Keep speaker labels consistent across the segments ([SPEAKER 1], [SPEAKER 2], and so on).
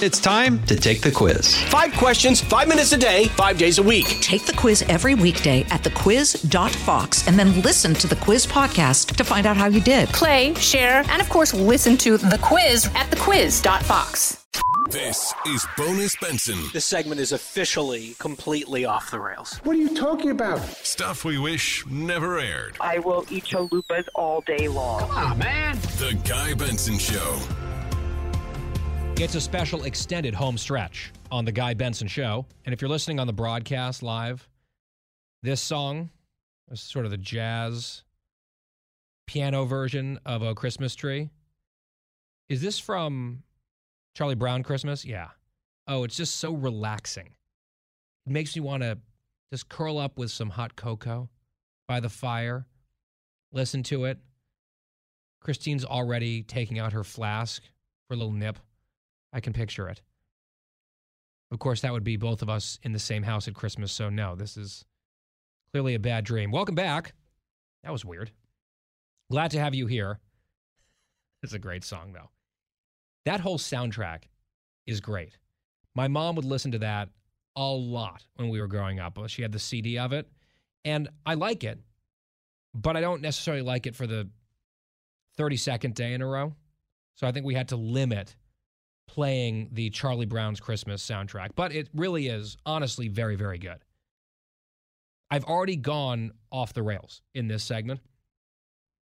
[SPEAKER 1] It's time to take the quiz.
[SPEAKER 2] Five questions, five minutes a day, five days a week.
[SPEAKER 3] Take the quiz every weekday at thequiz.fox and then listen to the quiz podcast to find out how you did.
[SPEAKER 4] Play, share, and of course, listen to the quiz at thequiz.fox.
[SPEAKER 5] This is Bonus Benson.
[SPEAKER 2] This segment is officially completely off the rails.
[SPEAKER 6] What are you talking about?
[SPEAKER 5] Stuff we wish never aired.
[SPEAKER 7] I will eat chalupas all day long. Come on, man.
[SPEAKER 5] The Guy Benson Show.
[SPEAKER 8] It's a special extended home stretch on the Guy Benson Show. And if you're listening on the broadcast live, this song is sort of the jazz piano version of a Christmas tree. Is this from Charlie Brown Christmas? Yeah. Oh, it's just so relaxing. It makes me want to just curl up with some hot cocoa by the fire, listen to it. Christine's already taking out her flask for a little nip. I can picture it. Of course, that would be both of us in the same house at Christmas. So, no, this is clearly a bad dream. Welcome back. That was weird. Glad to have you here. It's a great song, though. That whole soundtrack is great. My mom would listen to that a lot when we were growing up. She had the CD of it, and I like it, but I don't necessarily like it for the 32nd day in a row. So I think we had to limit playing the Charlie Brown's Christmas soundtrack, but it really is honestly very, very good. I've already gone off the rails in this segment.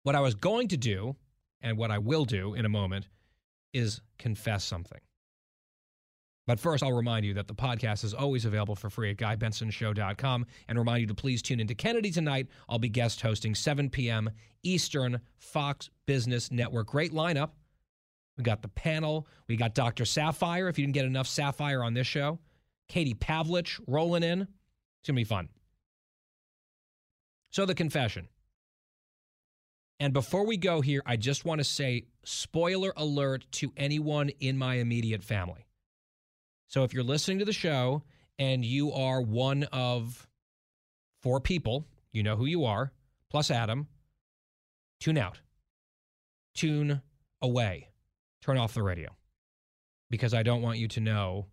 [SPEAKER 8] What I was going to do, and what I will do in a moment, is confess something. But first, I'll remind you that the podcast is always available for free at GuyBensonShow.com and remind you to please tune into Kennedy tonight. I'll be guest hosting 7 p.m. Eastern, Fox Business Network. Great lineup. We got the panel. We got Dr. Saphier, if you didn't get enough Saphier on this show. Katie Pavlich rolling in. It's going to be fun. So, the confession. And before we go here, I just want to say spoiler alert to anyone in my immediate family. So, if you're listening to the show and you are one of four people, you know who you are, plus Adam, tune out, tune away turn off the radio because I don't want you to know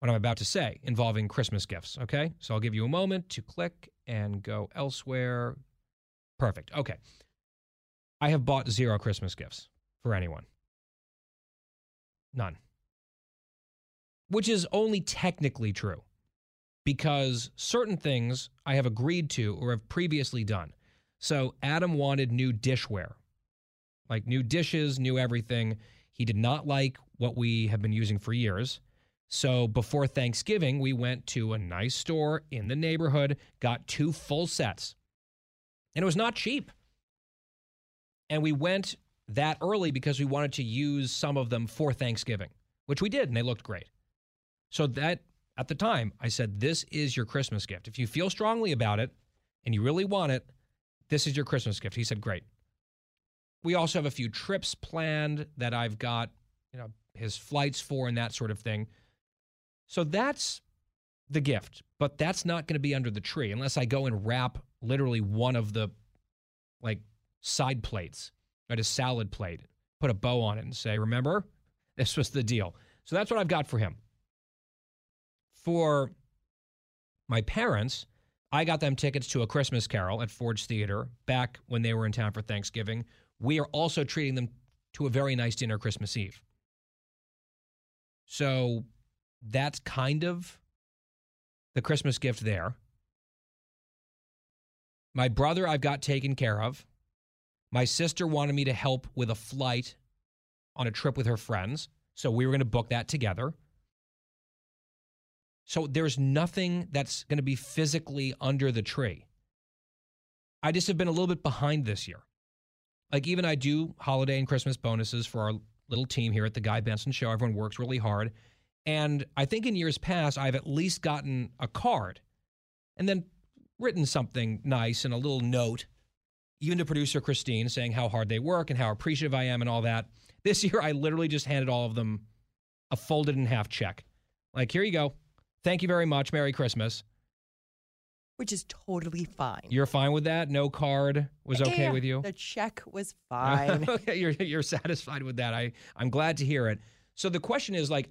[SPEAKER 8] what I'm about to say involving Christmas gifts. Okay. So I'll give you a moment to click and go elsewhere. Perfect. Okay. I have bought zero Christmas gifts for anyone. None. Which is only technically true because certain things I have agreed to or have previously done. So Adam wanted new dishware like new dishes, new everything. He did not like what we have been using for years. So before Thanksgiving, we went to a nice store in the neighborhood, got two full sets. And it was not cheap. And we went that early because we wanted to use some of them for Thanksgiving, which we did, and they looked great. So that at the time, I said, This is your Christmas gift. If you feel strongly about it and you really want it, this is your Christmas gift. He said, Great. We also have a few trips planned that I've got, you know, his flights for and that sort of thing. So that's the gift, but that's not going to be under the tree unless I go and wrap literally one of the like side plates, right? A salad plate, put a bow on it and say, remember, this was the deal. So that's what I've got for him. For my parents, I got them tickets to a Christmas Carol at Ford's Theater back when they were in town for Thanksgiving we are also treating them to a very nice dinner Christmas Eve. So that's kind of the Christmas gift there. My brother, I've got taken care of. My sister wanted me to help with a flight on a trip with her friends. So we were going to book that together. So there's nothing that's going to be physically under the tree. I just have been a little bit behind this year like even I do holiday and Christmas bonuses for our little team here at the Guy Benson Show. Everyone works really hard. And I think in years past, I've at least gotten a card and then written something nice and a little note, even to producer Christine, saying how hard they work and how appreciative I am and all that. This year, I literally just handed all of them a folded in half check. Like, here you go. Thank you very much. Merry Christmas
[SPEAKER 9] which is totally fine.
[SPEAKER 8] You're fine with that? No card was okay
[SPEAKER 9] yeah,
[SPEAKER 8] with you?
[SPEAKER 9] The check was fine.
[SPEAKER 8] okay, you're you're satisfied with that. I I'm glad to hear it. So the question is like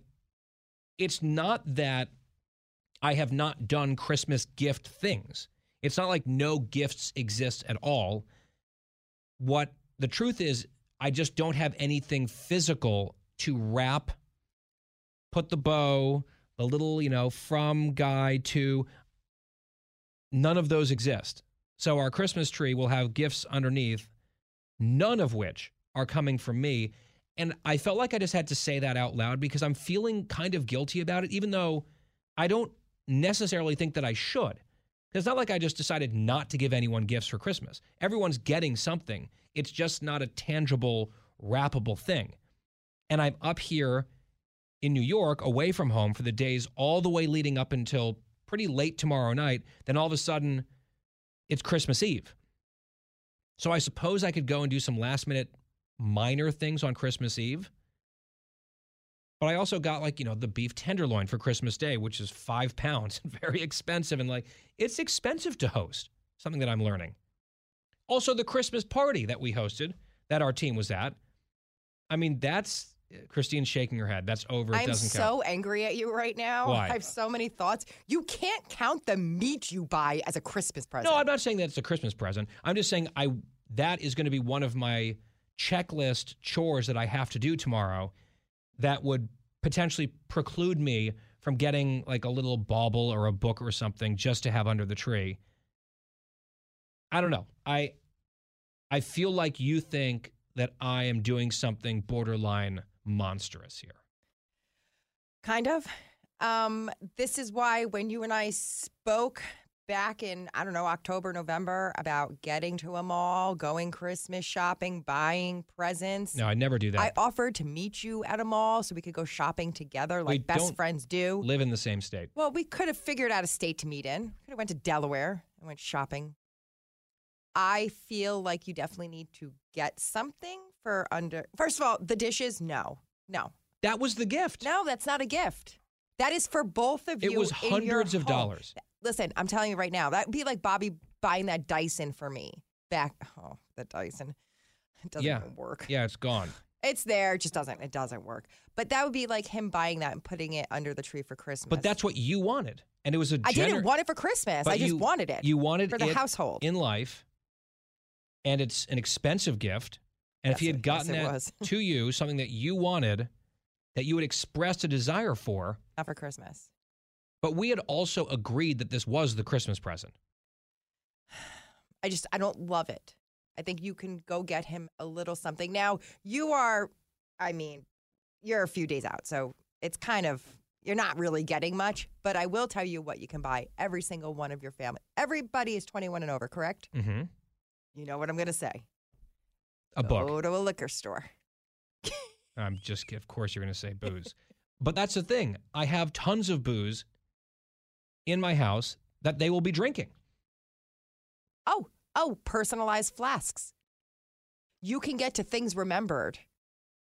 [SPEAKER 8] it's not that I have not done Christmas gift things. It's not like no gifts exist at all. What the truth is, I just don't have anything physical to wrap, put the bow, the little, you know, from guy to. None of those exist. So our Christmas tree will have gifts underneath, none of which are coming from me. And I felt like I just had to say that out loud because I'm feeling kind of guilty about it, even though I don't necessarily think that I should. It's not like I just decided not to give anyone gifts for Christmas. Everyone's getting something. It's just not a tangible, wrappable thing. And I'm up here in New York, away from home for the days all the way leading up until pretty late tomorrow night. Then all of a sudden, it's Christmas Eve. So I suppose I could go and do some last minute minor things on Christmas Eve. But I also got like, you know, the beef tenderloin for Christmas Day, which is five pounds, and very expensive. And like, it's expensive to host, something that I'm learning. Also, the Christmas party that we hosted, that our team was at. I mean, that's Christine's shaking her head. That's over. It
[SPEAKER 9] I'm
[SPEAKER 8] doesn't
[SPEAKER 9] so
[SPEAKER 8] count.
[SPEAKER 9] angry at you right now.
[SPEAKER 8] Why?
[SPEAKER 9] I have so many thoughts. You can't count the meat you buy as a Christmas present.
[SPEAKER 8] No, I'm not saying that it's a Christmas present. I'm just saying I that is going to be one of my checklist chores that I have to do tomorrow that would potentially preclude me from getting like a little bauble or a book or something just to have under the tree. I don't know. I I feel like you think that I am doing something borderline monstrous here.
[SPEAKER 9] Kind of. Um, this is why when you and I spoke back in, I don't know, October, November about getting to a mall, going Christmas shopping, buying presents.
[SPEAKER 8] No, I never do that.
[SPEAKER 9] I offered to meet you at a mall so we could go shopping together like
[SPEAKER 8] We
[SPEAKER 9] best friends do.
[SPEAKER 8] live in the same state.
[SPEAKER 9] Well, we could have figured out a state to meet in. We could have went to Delaware and went shopping. I feel like you definitely need to get something for under. First of all, the dishes. No, no,
[SPEAKER 8] That was the gift.
[SPEAKER 9] no. That's not a gift. That is for both of you.
[SPEAKER 8] It was hundreds of
[SPEAKER 9] home.
[SPEAKER 8] dollars.
[SPEAKER 9] Listen, I'm telling you right now, that'd be like Bobby buying that Dyson for me back. Oh, the Dyson. It doesn't
[SPEAKER 8] Yeah.
[SPEAKER 9] even work.
[SPEAKER 8] Yeah, it's gone.
[SPEAKER 9] It's there, it just doesn't. It doesn't work. But that would be like him buying that and putting it under the tree for Christmas.
[SPEAKER 8] But that's what you wanted. And it was a
[SPEAKER 9] I
[SPEAKER 8] gener-
[SPEAKER 9] didn't want it for Christmas. I just
[SPEAKER 8] you-
[SPEAKER 9] wanted it.
[SPEAKER 8] You wanted
[SPEAKER 9] for the
[SPEAKER 8] it
[SPEAKER 9] household.
[SPEAKER 8] in life, and it's an expensive gift. And if he had
[SPEAKER 9] it- yes,
[SPEAKER 8] gotten that to you, something that you wanted, that you had expressed a desire for,
[SPEAKER 9] Not for Christmas.
[SPEAKER 8] but we had also agreed that this was the Christmas present.
[SPEAKER 9] I just I don't love it. I think you can go get him a little something. Now you are, I mean, you're a few days out, so it's kind of you're not really getting much. But I will tell you what you can buy. Every single one of your family. Everybody is 21 and over, correct?
[SPEAKER 8] Mm-hmm.
[SPEAKER 9] You know what I'm going to say.
[SPEAKER 8] A book.
[SPEAKER 9] Go to a liquor store.
[SPEAKER 8] I'm just, of course, you're going to say booze. but that's the thing. I have tons of booze in my house that they will be drinking.
[SPEAKER 9] Oh, oh, personalized flasks. You can get to things remembered.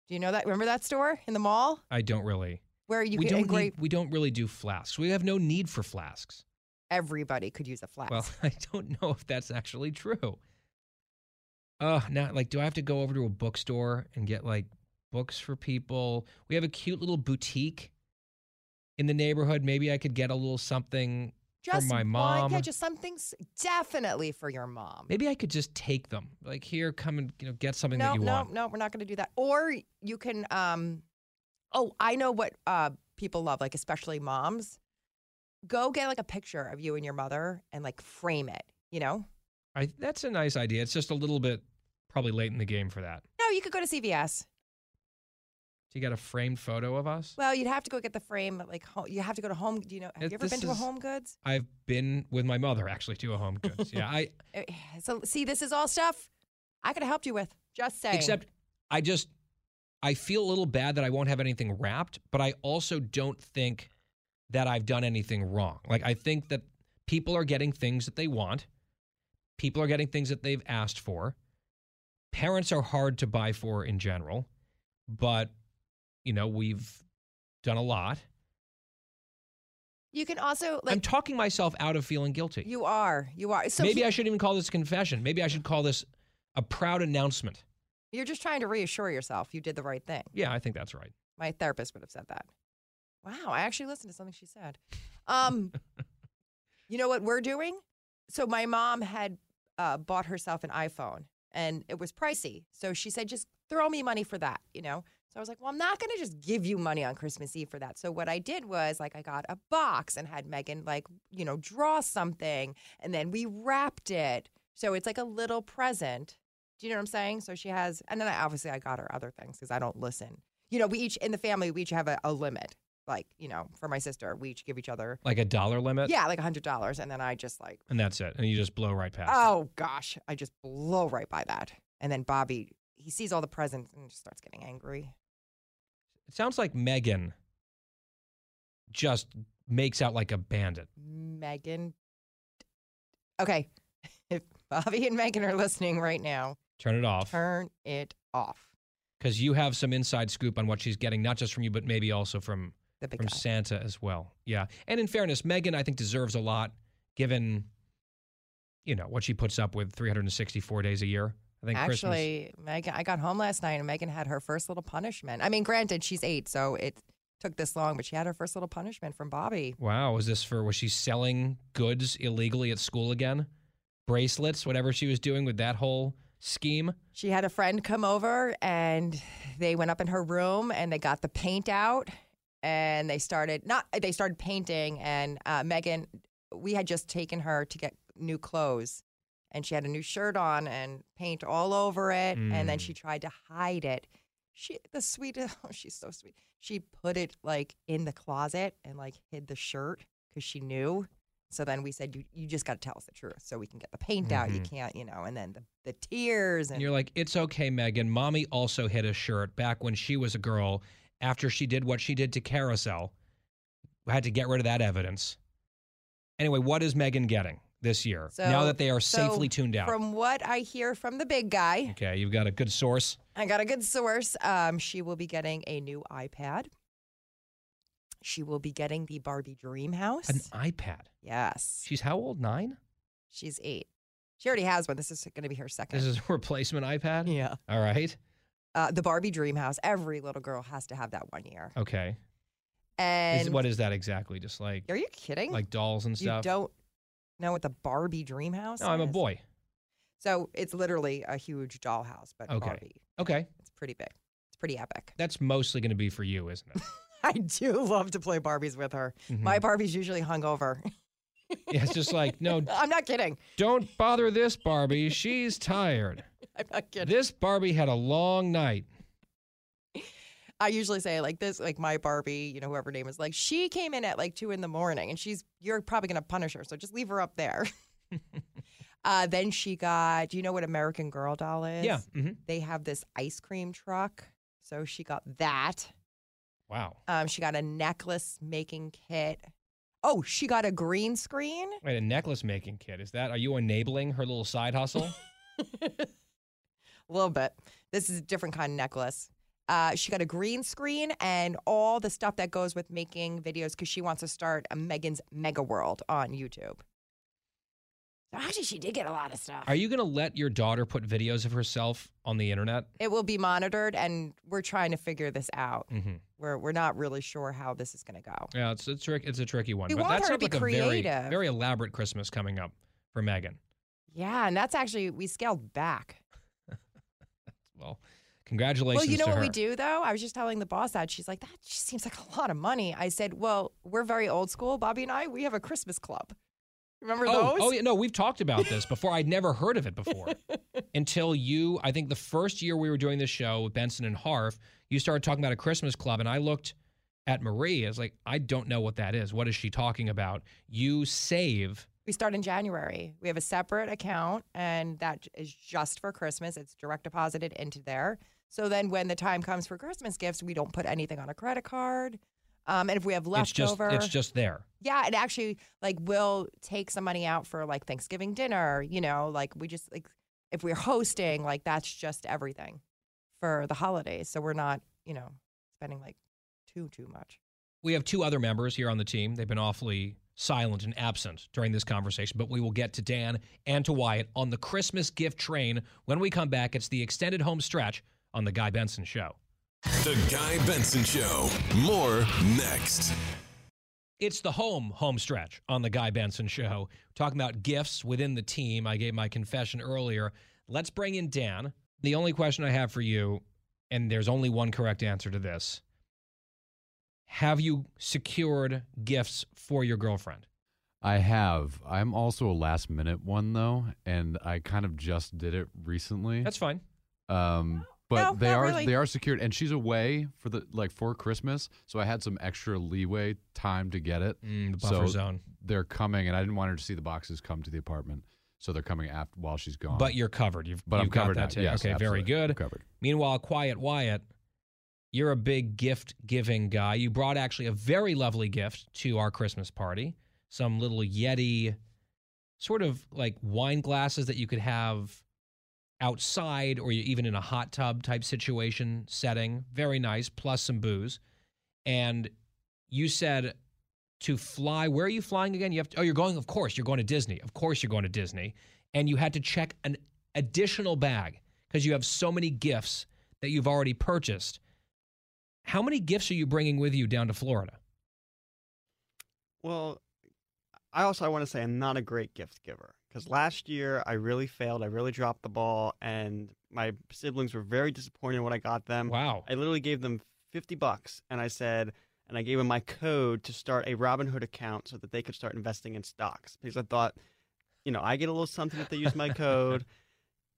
[SPEAKER 9] Do you know that? Remember that store in the mall
[SPEAKER 8] I don't really.
[SPEAKER 9] where you
[SPEAKER 8] we
[SPEAKER 9] can
[SPEAKER 8] don't
[SPEAKER 9] engrave?
[SPEAKER 8] need, we don't really do flasks. We have no need for flasks.
[SPEAKER 9] Everybody could use a flask.
[SPEAKER 8] Well, I don't know if that's actually true. Uh, now, like, do I have to go over to a bookstore and get like books for people? We have a cute little boutique in the neighborhood. Maybe I could get a little something
[SPEAKER 9] just
[SPEAKER 8] for my
[SPEAKER 9] one-
[SPEAKER 8] mom.
[SPEAKER 9] yeah, just something definitely for your mom.
[SPEAKER 8] Maybe I could just take them. Like, here, come and you know, get something
[SPEAKER 9] no,
[SPEAKER 8] that you want.
[SPEAKER 9] no, no, we're not going to do that. Or you can. um Oh, I know what uh people love, like especially moms. Go get like a picture of you and your mother and like frame it. You know?
[SPEAKER 8] I, that's a nice idea. It's just a little bit probably late in the game for that.
[SPEAKER 9] No, you could go to CVS.
[SPEAKER 8] So you got a framed photo of us?
[SPEAKER 9] Well, you'd have to go get the frame. Like ho- you have to go to home. Do you know? Have you ever been to a
[SPEAKER 8] is-
[SPEAKER 9] Home Goods?
[SPEAKER 8] I've been with my mother actually to a Home Goods. yeah, I
[SPEAKER 9] Eh, So see, this is all stuff I could have helped you with. Just saying.
[SPEAKER 8] Except I just I feel a little bad that I won't have anything wrapped, but I also don't think that I've done anything wrong. Like I think that people are getting things that they want. People are getting things that they've asked for. Parents are hard to buy for in general, but you know, we've done a lot.
[SPEAKER 9] you can also
[SPEAKER 8] I'm talking myself out of feeling guilty.
[SPEAKER 9] you are you are. So
[SPEAKER 8] Maybe
[SPEAKER 9] he-
[SPEAKER 8] I shouldn't even call this a confession. Maybe I should call this a proud announcement.
[SPEAKER 9] you're just trying to reassure yourself you did the right thing.
[SPEAKER 8] Yeah, I think that's right.
[SPEAKER 9] My therapist would have said that. Wow, I actually listened to something she said. Um, you know what we're doing? So my mom had uh, bought herself an iPhone, and it was pricey. So she said, "Just throw me money for that," you know. So I was like, "Well, I'm not going to just give you money on Christmas Eve for that." So what I did was like I got a box and had Megan like you know draw something, and then we wrapped it. So it's like a little present. Do you know what I'm saying? So she has, and then I, obviously I got her other things because I don't listen. You know, we each in the family we each have a, a limit. Like you know, for my sister, we each give each other
[SPEAKER 8] Like a dollar limit?
[SPEAKER 9] yeah, like a hundred dollars, and then I just like,
[SPEAKER 8] And that's it. And you just blow right past. it.
[SPEAKER 9] oh gosh, I just blow right by that. And then Bobby, he sees all the presents and just starts getting angry.
[SPEAKER 8] It sounds like Megan just makes out like a bandit.
[SPEAKER 9] Megan, okay, if Bobby and Megan are listening right now,
[SPEAKER 8] Turn it off.
[SPEAKER 9] turn it off.
[SPEAKER 8] Because you have some inside scoop on what she's getting, not just from you, but maybe also from
[SPEAKER 9] The big
[SPEAKER 8] from
[SPEAKER 9] guy.
[SPEAKER 8] Santa as well. Yeah. And in fairness, Megan, I think, deserves a lot given, you know, what she puts up with 364 days a year. I think Christmas.
[SPEAKER 9] Actually, Megan, I got home last night and Megan had her first little punishment. I mean, granted, she's eight, so it took this long, but she had her first little punishment from Bobby.
[SPEAKER 8] Wow. Was this for, was she selling goods illegally at school again? Bracelets, whatever she was doing with that whole scheme?
[SPEAKER 9] She had a friend come over and they went up in her room and they got the paint out and they started not they started painting and uh, Megan we had just taken her to get new clothes and she had a new shirt on and paint all over it and then
[SPEAKER 8] Mm.
[SPEAKER 9] she tried to hide it. She the sweetest oh she's so sweet. She put it like in the closet and like hid the shirt cuz she knew. So then we said you you just got to tell us the truth so we can get the paint out. You
[SPEAKER 8] Mhm.
[SPEAKER 9] can't, you know, and then the, the tears and
[SPEAKER 8] And you're like, it's okay, Megan. Mommy also hid a shirt back when she was a girl after she did what she did to Carousel. We had to get rid of that evidence. Anyway, what is Megan getting this year now that they are
[SPEAKER 9] so
[SPEAKER 8] safely tuned out?
[SPEAKER 9] From what I hear from the big guy,
[SPEAKER 8] okay, you've got a good source.
[SPEAKER 9] I got a good source. Um, she will be getting a new iPad. She will be getting the Barbie Dream House.
[SPEAKER 8] An iPad.
[SPEAKER 9] yes,
[SPEAKER 8] She's how old? Nine?
[SPEAKER 9] she's eight. She already has one. This is going to be her second.
[SPEAKER 8] This is a replacement iPad?
[SPEAKER 9] yeah.
[SPEAKER 8] All right.
[SPEAKER 9] Uh, the Barbie Dream House. Every little girl has to have that one year.
[SPEAKER 8] Okay.
[SPEAKER 9] And
[SPEAKER 8] Is, what is that exactly? Just like
[SPEAKER 9] are you kidding?
[SPEAKER 8] like dolls and stuff.
[SPEAKER 9] you don't know what the Barbie Dream House
[SPEAKER 8] no, I'm a
[SPEAKER 9] is?
[SPEAKER 8] boy.
[SPEAKER 9] So it's literally a huge dollhouse, but
[SPEAKER 8] Okay.
[SPEAKER 9] Barbie.
[SPEAKER 8] Okay.
[SPEAKER 9] It's pretty big. It's pretty epic.
[SPEAKER 8] That's mostly going to be for you, isn't it?
[SPEAKER 9] I do love to play Barbies with her. My Barbie's usually hungover.
[SPEAKER 8] yeah, it's just like, no,
[SPEAKER 9] I'm not kidding.
[SPEAKER 8] don't bother this Barbie. She's tired.
[SPEAKER 9] I'm not kidding.
[SPEAKER 8] This Barbie had a long night.
[SPEAKER 9] I usually say like this, like my Barbie, you know, whoever name is, like she came in at like two in the morning, and she's you're probably gonna punish her, so just leave her up there. uh, then she got, do you know what American Girl doll is?
[SPEAKER 8] Yeah. hmm
[SPEAKER 9] They have this ice cream truck, so she got that.
[SPEAKER 8] Wow.
[SPEAKER 9] Um, she got a necklace making kit. Oh, she got a green screen.
[SPEAKER 8] Wait, a necklace making kit. Is that, are you enabling her little side hustle?
[SPEAKER 9] A little bit. This is a different kind of necklace. Uh, she got a green screen and all the stuff that goes with making videos because she wants to start a Megan's Mega World on YouTube. So actually, she did get a lot of stuff.
[SPEAKER 8] Are you going to let your daughter put videos of herself on the internet?
[SPEAKER 9] it will be monitored, and we're trying to figure this out.
[SPEAKER 8] Mm-hmm.
[SPEAKER 9] We're we're not really sure how this is going to go.
[SPEAKER 8] Yeah, it's a trick. It's a tricky one.
[SPEAKER 9] We
[SPEAKER 8] but
[SPEAKER 9] want
[SPEAKER 8] that
[SPEAKER 9] her to be
[SPEAKER 8] like a very,
[SPEAKER 9] creative.
[SPEAKER 8] very elaborate Christmas coming up for Megan.
[SPEAKER 9] Yeah, and that's actually we scaled back.
[SPEAKER 8] Well, congratulations.
[SPEAKER 9] Well, you know what
[SPEAKER 8] her.
[SPEAKER 9] we do though? I was just telling the boss that she's like, that just seems like a lot of money. I said, well, we're very old school, Bobby and I. We have a Christmas club. Remember
[SPEAKER 8] Oh,
[SPEAKER 9] those?
[SPEAKER 8] oh, yeah, no, we've talked about this before. I'd never heard of it before until you. I think the first year we were doing this show with Benson and Harf, you started talking about a Christmas club, and I looked at Marie. I was like, I don't know what that is. What is she talking about? You save.
[SPEAKER 9] We start in January. We have a separate account, and that is just for Christmas. It's direct deposited into there. So then, when the time comes for Christmas gifts, we don't put anything on a credit card. Um, and if we have
[SPEAKER 8] It's just.
[SPEAKER 9] leftover,
[SPEAKER 8] It's just there.
[SPEAKER 9] yeah, it actually like we'll take some money out for like Thanksgiving dinner. You know, like we just like if we're hosting, like that's just everything for the holidays. So we're not, you know, spending like too too much.
[SPEAKER 8] We have two other members here on the team. They've been awfully silent and absent during this conversation, but we will get to Dan and to Wyatt on the Christmas gift train when we come back. It's the extended home stretch on the Guy Benson Show.
[SPEAKER 5] The Guy Benson Show. More next.
[SPEAKER 8] It's the home home stretch on the Guy Benson show. Talking about gifts within the team. I gave my confession earlier. Let's bring in Dan. The only question I have for you, and there's only one correct answer to this. Have you secured gifts for your girlfriend?
[SPEAKER 6] I have. I'm also a last minute one though, and I kind of just did it recently.
[SPEAKER 8] That's fine.
[SPEAKER 6] Um, but
[SPEAKER 9] No,
[SPEAKER 6] they
[SPEAKER 9] not
[SPEAKER 6] are
[SPEAKER 9] really.
[SPEAKER 6] they are secured, and she's away for the like for Christmas, so I had some extra leeway time to get it.
[SPEAKER 8] Mm, the buffer
[SPEAKER 6] So
[SPEAKER 8] zone.
[SPEAKER 6] They're coming, and I didn't want her to see the boxes come to the apartment, so they're coming after while she's gone.
[SPEAKER 8] But you're covered. You've,
[SPEAKER 6] But
[SPEAKER 8] you've
[SPEAKER 6] I'm
[SPEAKER 8] got
[SPEAKER 6] covered
[SPEAKER 8] that
[SPEAKER 6] now.
[SPEAKER 8] too.
[SPEAKER 6] Yes,
[SPEAKER 8] okay, very
[SPEAKER 6] absolutely.
[SPEAKER 8] good.
[SPEAKER 6] I'm covered.
[SPEAKER 8] Meanwhile, Quiet Wyatt, you're a big gift giving guy. You brought actually a very lovely gift to our Christmas party. Some little Yeti, sort of like wine glasses that you could have outside or even in a hot tub type situation setting. Very nice, plus some booze. And you said to fly, where are you flying again? You have to, oh, you're going, of course, you're going to Disney. Of course, you're going to Disney. And you had to check an additional bag because you have so many gifts that you've already purchased. How many gifts are you bringing with you down to Florida?
[SPEAKER 10] Well, I also I want to say I'm not a great gift giver because last year I really failed. I really dropped the ball, and my siblings were very disappointed in what I got them.
[SPEAKER 8] Wow.
[SPEAKER 10] I literally gave them 50 bucks, and I said, and I gave them my code to start a Robinhood account so that they could start investing in stocks because I thought, you know, I get a little something if they use my code.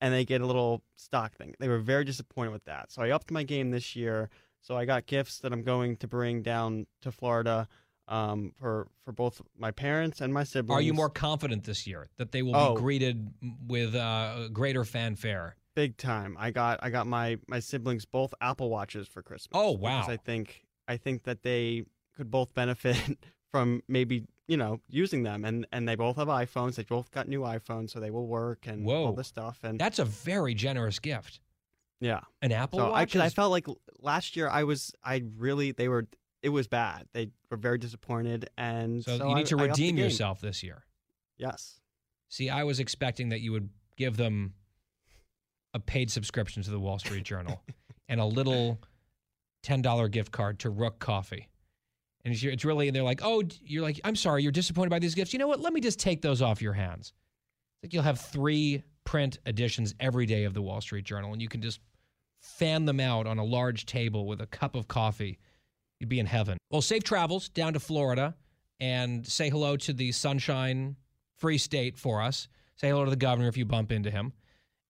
[SPEAKER 10] And they get a little stock thing. They were very disappointed with that. So I upped my game this year. So I got gifts that I'm going to bring down to Florida um, for for both my parents and my siblings.
[SPEAKER 8] Are you more confident this year that they will
[SPEAKER 10] Oh.
[SPEAKER 8] be greeted with uh, greater fanfare?
[SPEAKER 10] big time? I got I got my my siblings both Apple Watches for Christmas.
[SPEAKER 8] Oh, wow.
[SPEAKER 10] I think I think that they could both benefit from maybe you know using them, and and they both have iPhones. They both got new iPhones, so they will work and
[SPEAKER 8] Whoa.
[SPEAKER 10] all this stuff. And
[SPEAKER 8] That's a very generous gift.
[SPEAKER 10] Yeah,
[SPEAKER 8] An Apple
[SPEAKER 10] so I,
[SPEAKER 8] Watch.
[SPEAKER 10] 'cause I felt like last year I was I really they were it was bad. They were very disappointed, and
[SPEAKER 8] so,
[SPEAKER 10] so,
[SPEAKER 8] you need to
[SPEAKER 10] I the
[SPEAKER 8] redeem yourself this year.
[SPEAKER 10] Yes.
[SPEAKER 8] See, I was expecting that you would give them a paid subscription to the Wall Street Journal and a little $10 gift card to Rook Coffee. And it's, it's really, and they're like, oh, you're like, I'm sorry, you're disappointed by these gifts. You know what? Let me just take those off your hands. It's like you'll have three print editions every day of the Wall Street Journal, and you can just fan them out on a large table with a cup of coffee. You'd be in heaven. Well, safe travels down to Florida and say hello to the sunshine free state for us. Say hello to the governor if you bump into him.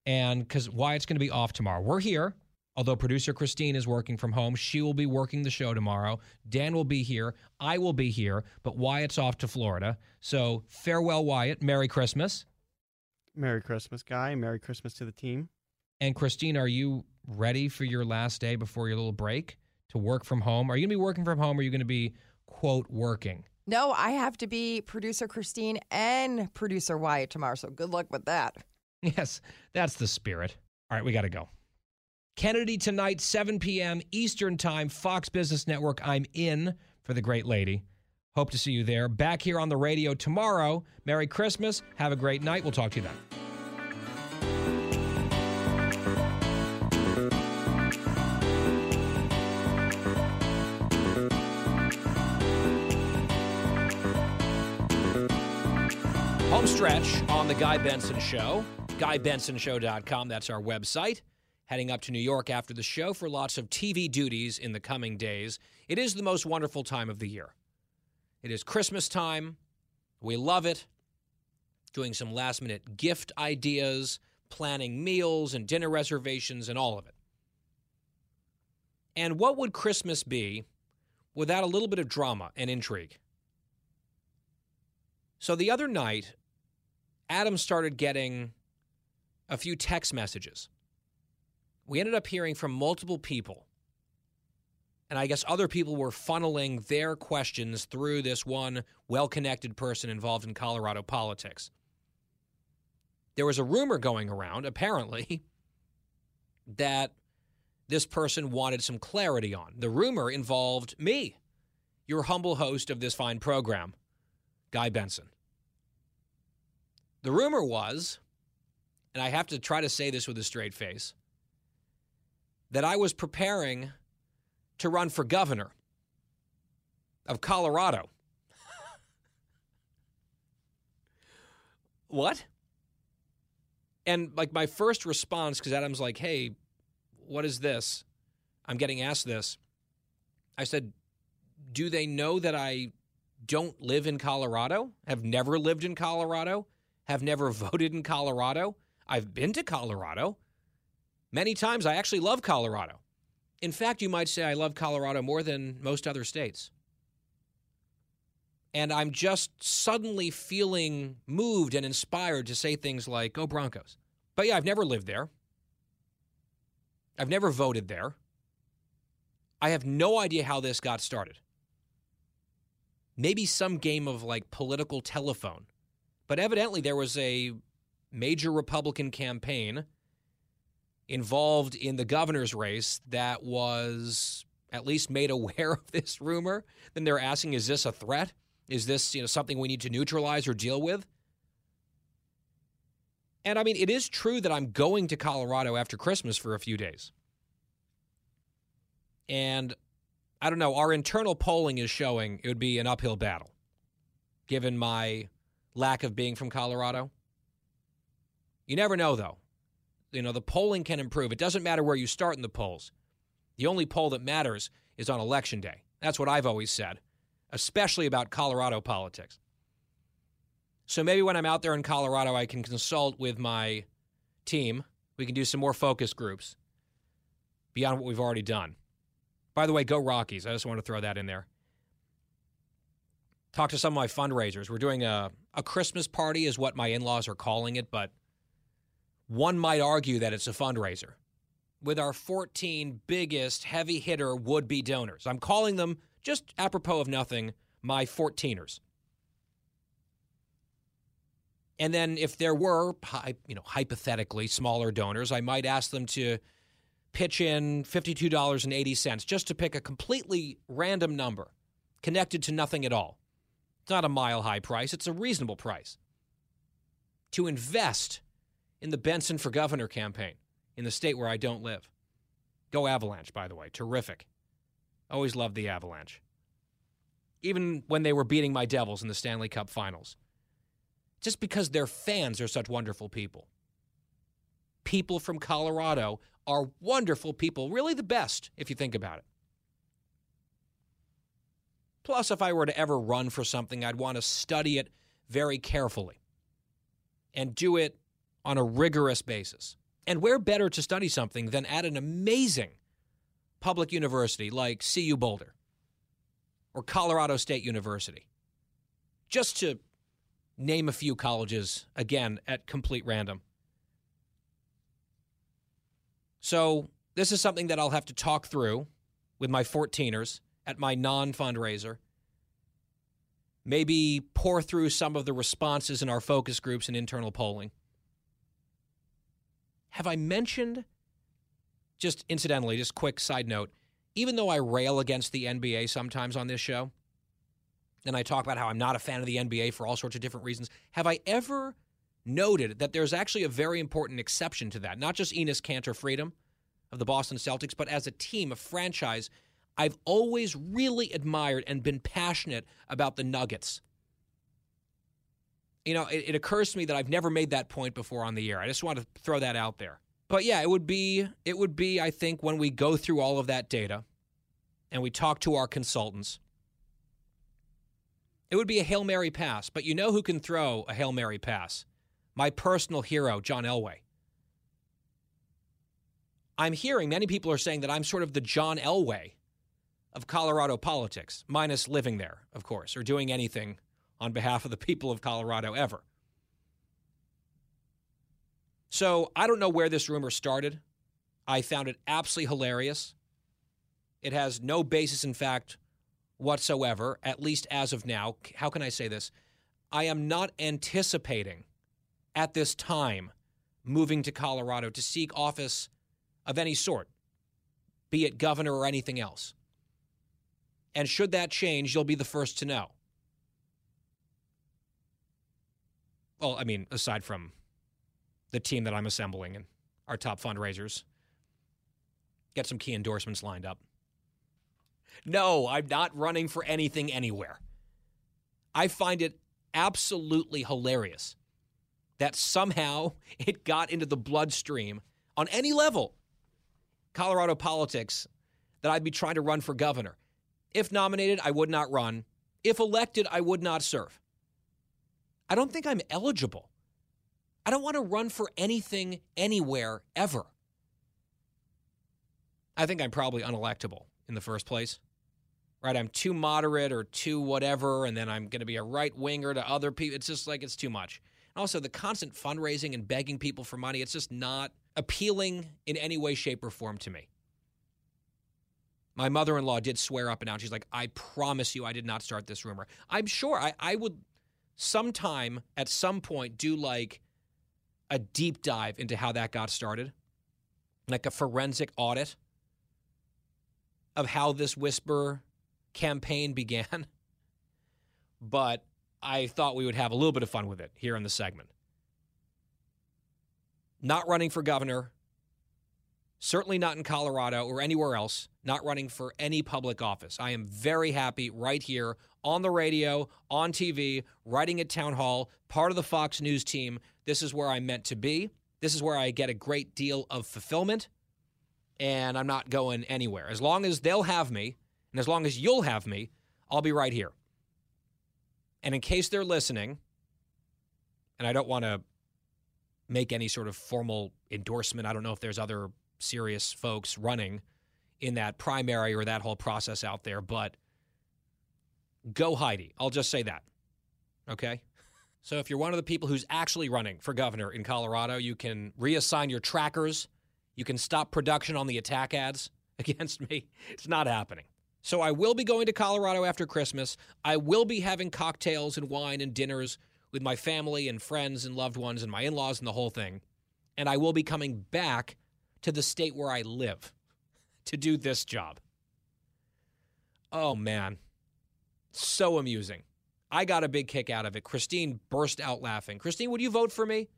[SPEAKER 8] And because Wyatt's going to be off tomorrow. We're here, although producer Christine is working from home. She will be working the show tomorrow. Dan will be here. I will be here, but Wyatt's off to Florida. So farewell, Wyatt. Merry Christmas.
[SPEAKER 10] Merry Christmas, guy. Merry Christmas to the team.
[SPEAKER 8] And Christine, are you ready for your last day before your little break to work from home? Are you going to be working from home or are you going to be, quote, working?
[SPEAKER 9] No, I have to be producer Christine and producer Wyatt tomorrow. So good luck with that.
[SPEAKER 8] Yes, that's the spirit. All right, we got to go. Kennedy tonight, 7 p.m. Eastern Time, Fox Business Network. I'm in for the great lady. Hope to see you there. Back here on the radio tomorrow. Merry Christmas. Have a great night. We'll talk to you then. Home stretch on the Guy Benson Show. GuyBensonShow.com. That's our website. Heading up to New York after the show for lots of TV duties in the coming days. It is the most wonderful time of the year. It is Christmas time. We love it. Doing some last minute gift ideas, planning meals and dinner reservations, and all of it. And what would Christmas be without a little bit of drama and intrigue? So the other night, Adam started getting a few text messages. We ended up hearing from multiple people. And I guess other people were funneling their questions through this one well connected person involved in Colorado politics. There was a rumor going around, apparently, that this person wanted some clarity on. The rumor involved me, your humble host of this fine program, Guy Benson. The rumor was, and I have to try to say this with a straight face, that I was preparing to run for governor of Colorado. what? And like my first response, because Adam's like, hey, what is this? I'm getting asked this. I said, do they know that I don't live in Colorado? Have never lived in Colorado? Have never voted in Colorado? I've been to Colorado many times. I actually love Colorado. In fact, you might say I love Colorado more than most other states. And I'm just suddenly feeling moved and inspired to say things like, go Broncos. But yeah, I've never lived there. I've never voted there. I have no idea how this got started. Maybe some game of like political telephone. But evidently, there was a major Republican campaign involved in the governor's race that was at least made aware of this rumor. Then they're asking, is this a threat? Is this you know something we need to neutralize or deal with? And I mean, it is true that I'm going to Colorado after Christmas for a few days. And I don't know, our internal polling is showing it would be an uphill battle, given my lack of being from Colorado. You never know, though. You know, the polling can improve. It doesn't matter where you start in the polls. The only poll that matters is on election day. That's what I've always said, especially about Colorado politics. So maybe when I'm out there in Colorado, I can consult with my team. We can do some more focus groups beyond what we've already done. By the way, go Rockies. I just want to throw that in there. Talk to some of my fundraisers. We're doing a, a Christmas party, is what my in laws are calling it, but one might argue that it's a fundraiser with our 14 biggest heavy hitter would be donors. I'm calling them, just apropos of nothing, my 14ers. And then if there were, you know, hypothetically smaller donors, I might ask them to pitch in $52.80 just to pick a completely random number connected to nothing at all. It's not a mile high price, it's a reasonable price. To invest in the Benson for Governor campaign in the state where I don't live. Go Avalanche, by the way. Terrific. Always loved the Avalanche. Even when they were beating my Devils in the Stanley Cup finals just because their fans are such wonderful people. People from Colorado are wonderful people, really the best if you think about it. Plus, if I were to ever run for something, I'd want to study it very carefully and do it on a rigorous basis. And where better to study something than at an amazing public university like CU Boulder or Colorado State University? Just to name a few colleges again at complete random. So, this is something that I'll have to talk through with my 14ers at my non fundraiser. Maybe pour through some of the responses in our focus groups and internal polling. Have I mentioned, just incidentally, just quick side note, even though I rail against the NBA sometimes on this show, and I talk about how I'm not a fan of the NBA for all sorts of different reasons. Have I ever noted that there's actually a very important exception to that? Not just Enes Kanter Freedom of the Boston Celtics, but as a team, a franchise, I've always really admired and been passionate about the Nuggets. You know, it, it occurs to me that I've never made that point before on the air. I just want to throw that out there. But yeah, it would be it would be I think when we go through all of that data and we talk to our consultants it would be a Hail Mary pass, but you know who can throw a Hail Mary pass? My personal hero, John Elway. I'm hearing many people are saying that I'm sort of the John Elway of Colorado politics, minus living there, of course, or doing anything on behalf of the people of Colorado ever. So I don't know where this rumor started. I found it absolutely hilarious. It has no basis in fact whatsoever, at least as of now. How can I say this? I am not anticipating at this time moving to Colorado to seek office of any sort, be it governor or anything else. And should that change, you'll be the first to know. Well, I mean, aside from the team that I'm assembling and our top fundraisers, get some key endorsements lined up. No, I'm not running for anything anywhere. I find it absolutely hilarious that somehow it got into the bloodstream on any level, Colorado politics, that I'd be trying to run for governor. If nominated, I would not run. If elected, I would not serve. I don't think I'm eligible. I don't want to run for anything anywhere ever. I think I'm probably unelectable in the first place. Right? I'm too moderate or too whatever, and then I'm going to be a right winger to other people. It's just like it's too much. And also, the constant fundraising and begging people for money, it's just not appealing in any way, shape, or form to me. My mother in law did swear up and down. She's like, I promise you, I did not start this rumor. I'm sure I, I would sometime at some point do like a deep dive into how that got started, like a forensic audit of how this whisper campaign began. But I thought we would have a little bit of fun with it here in the segment. Not running for governor, certainly not in Colorado or anywhere else, not running for any public office. I am very happy right here on the radio, on TV, writing at town hall, part of the Fox News team. This is where I'm meant to be. This is where I get a great deal of fulfillment, and I'm not going anywhere. As long as they'll have me, and as long as you'll have me, I'll be right here. And in case they're listening, and I don't want to make any sort of formal endorsement, I don't know if there's other serious folks running in that primary or that whole process out there, but go Heidi. I'll just say that. Okay? So if you're one of the people who's actually running for governor in Colorado, you can reassign your trackers. You can stop production on the attack ads against me. It's not happening. So I will be going to Colorado after Christmas. I will be having cocktails and wine and dinners with my family and friends and loved ones and my in laws and the whole thing. And I will be coming back to the state where I live to do this job. Oh, man. So amusing. I got a big kick out of it. Christine burst out laughing. Christine, would you vote for me?